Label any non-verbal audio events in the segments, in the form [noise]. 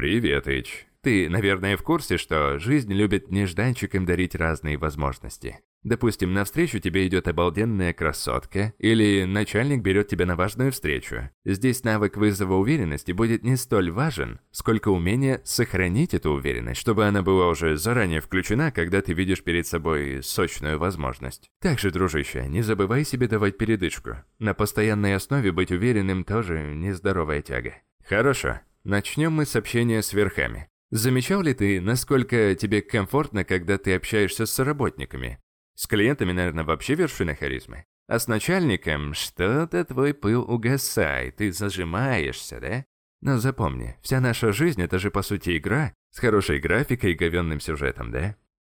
«Привет, Ич. Ты, наверное, в курсе, что жизнь любит нежданчикам дарить разные возможности. Допустим, навстречу тебе идет обалденная красотка, или начальник берет тебя на важную встречу. Здесь навык вызова уверенности будет не столь важен, сколько умение сохранить эту уверенность, чтобы она была уже заранее включена, когда ты видишь перед собой сочную возможность. Также, дружище, не забывай себе давать передышку. На постоянной основе быть уверенным тоже нездоровая тяга. Хорошо, начнем мы с общения с верхами. Замечал ли ты, насколько тебе комфортно, когда ты общаешься с работниками? С клиентами, наверное, вообще вершина харизмы. А с начальником что-то твой пыл угасает, ты зажимаешься, да? Но запомни, вся наша жизнь – это же по сути игра с хорошей графикой и говенным сюжетом, да?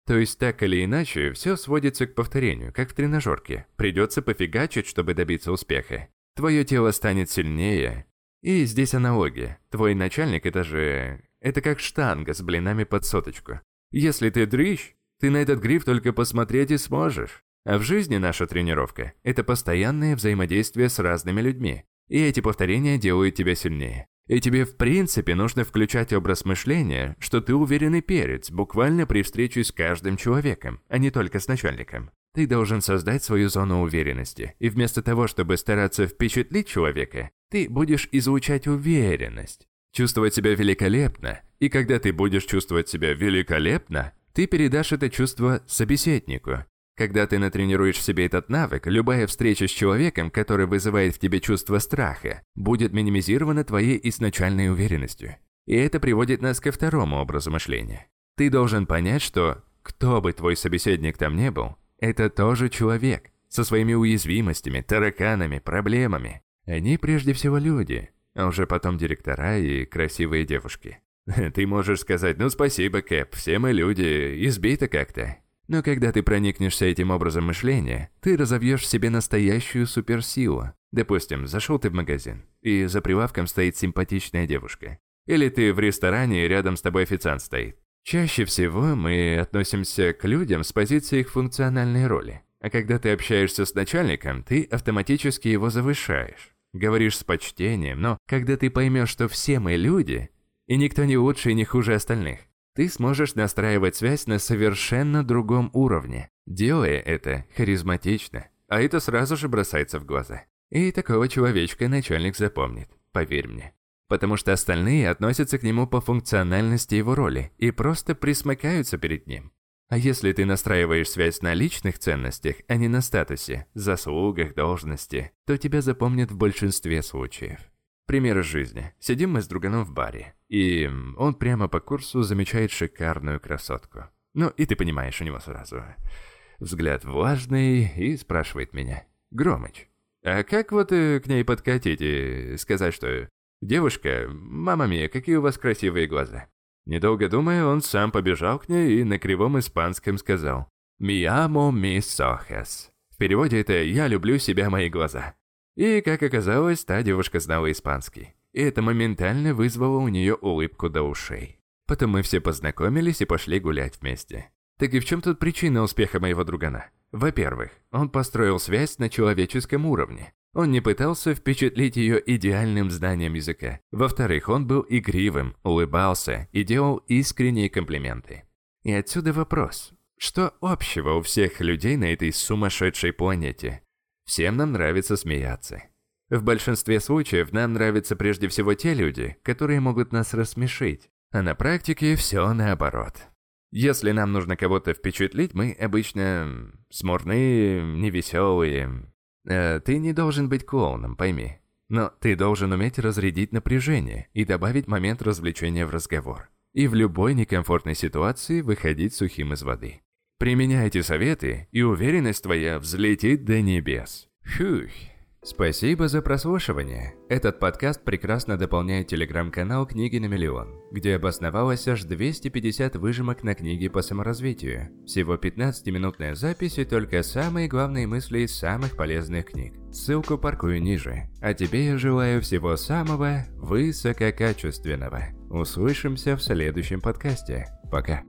То есть так или иначе, все сводится к повторению, как в тренажерке. Придется пофигачить, чтобы добиться успеха. Твое тело станет сильнее. И здесь аналогия. Твой начальник – это же... Это как штанга с блинами под соточку. Если ты дрищ, ты на этот гриф только посмотреть и сможешь. А в жизни наша тренировка – это постоянное взаимодействие с разными людьми. И эти повторения делают тебя сильнее. И тебе в принципе нужно включать образ мышления, что ты уверенный перец, буквально при встрече с каждым человеком, а не только с начальником. Ты должен создать свою зону уверенности, и вместо того, чтобы стараться впечатлить человека, ты будешь излучать уверенность. Чувствовать себя великолепно, и когда ты будешь чувствовать себя великолепно, ты передашь это чувство собеседнику. Когда ты натренируешь в себе этот навык, любая встреча с человеком, который вызывает в тебе чувство страха, будет минимизирована твоей изначальной уверенностью. И это приводит нас ко второму образу мышления. Ты должен понять, что кто бы твой собеседник там не был, это тоже человек, со своими уязвимостями, тараканами, проблемами. Они прежде всего люди, а уже потом директора и красивые девушки. [laughs] Ты можешь сказать, ну спасибо, Кэп, все мы люди, избито как-то. Но когда ты проникнешься этим образом мышления, ты разовьешь в себе настоящую суперсилу. Допустим, зашел ты в магазин, и за прилавком стоит симпатичная девушка. Или ты в ресторане, и рядом с тобой официант стоит. Чаще всего мы относимся к людям с позиции их функциональной роли. А когда ты общаешься с начальником, ты автоматически его завышаешь. Говоришь с почтением, но когда ты поймешь, что все мы люди, и никто не лучше и не хуже остальных. Ты сможешь настраивать связь на совершенно другом уровне, делая это харизматично, а это сразу же бросается в глаза. И такого человечка начальник запомнит, поверь мне. Потому что остальные относятся к нему по функциональности его роли и просто присмыкаются перед ним. А если ты настраиваешь связь на личных ценностях, а не на статусе, заслугах, должности, то тебя запомнят в большинстве случаев. Пример из жизни. Сидим мы с друганом в баре, и он прямо по курсу замечает шикарную красотку. Ну, и ты понимаешь у него сразу. Взгляд влажный и спрашивает меня. «Громыч, а как вот э, к ней подкатить и сказать, что «Девушка, мама мия, какие у вас красивые глаза». Недолго думая, он сам побежал к ней и на кривом испанском сказал «Mi amo mis ojos». В переводе это «Я люблю себя, мои глаза». И, как оказалось, та девушка знала испанский. И это моментально вызвало у нее улыбку до ушей. Потом мы все познакомились и пошли гулять вместе. Так и в чем тут причина успеха моего другана? Во-первых, он построил связь на человеческом уровне. Он не пытался впечатлить ее идеальным знанием языка. Во-вторых, он был игривым, улыбался и делал искренние комплименты. И отсюда вопрос. Что общего у всех людей на этой сумасшедшей планете? Всем нам нравится смеяться. В большинстве случаев нам нравятся прежде всего те люди, которые могут нас рассмешить, а на практике все наоборот. Если нам нужно кого-то впечатлить, мы обычно смурные, невеселые. Э, ты не должен быть клоуном, пойми. Но ты должен уметь разрядить напряжение и добавить момент развлечения в разговор. И в любой некомфортной ситуации выходить сухим из воды. Применяй эти советы, и уверенность твоя взлетит до небес. Фух. Спасибо за прослушивание. Этот подкаст прекрасно дополняет телеграм-канал «Книги на миллион», где обосновалось аж 250 выжимок на книги по саморазвитию. Всего 15-минутная запись и только самые главные мысли из самых полезных книг. Ссылку паркую ниже. А тебе я желаю всего самого высококачественного. Услышимся в следующем подкасте. Пока.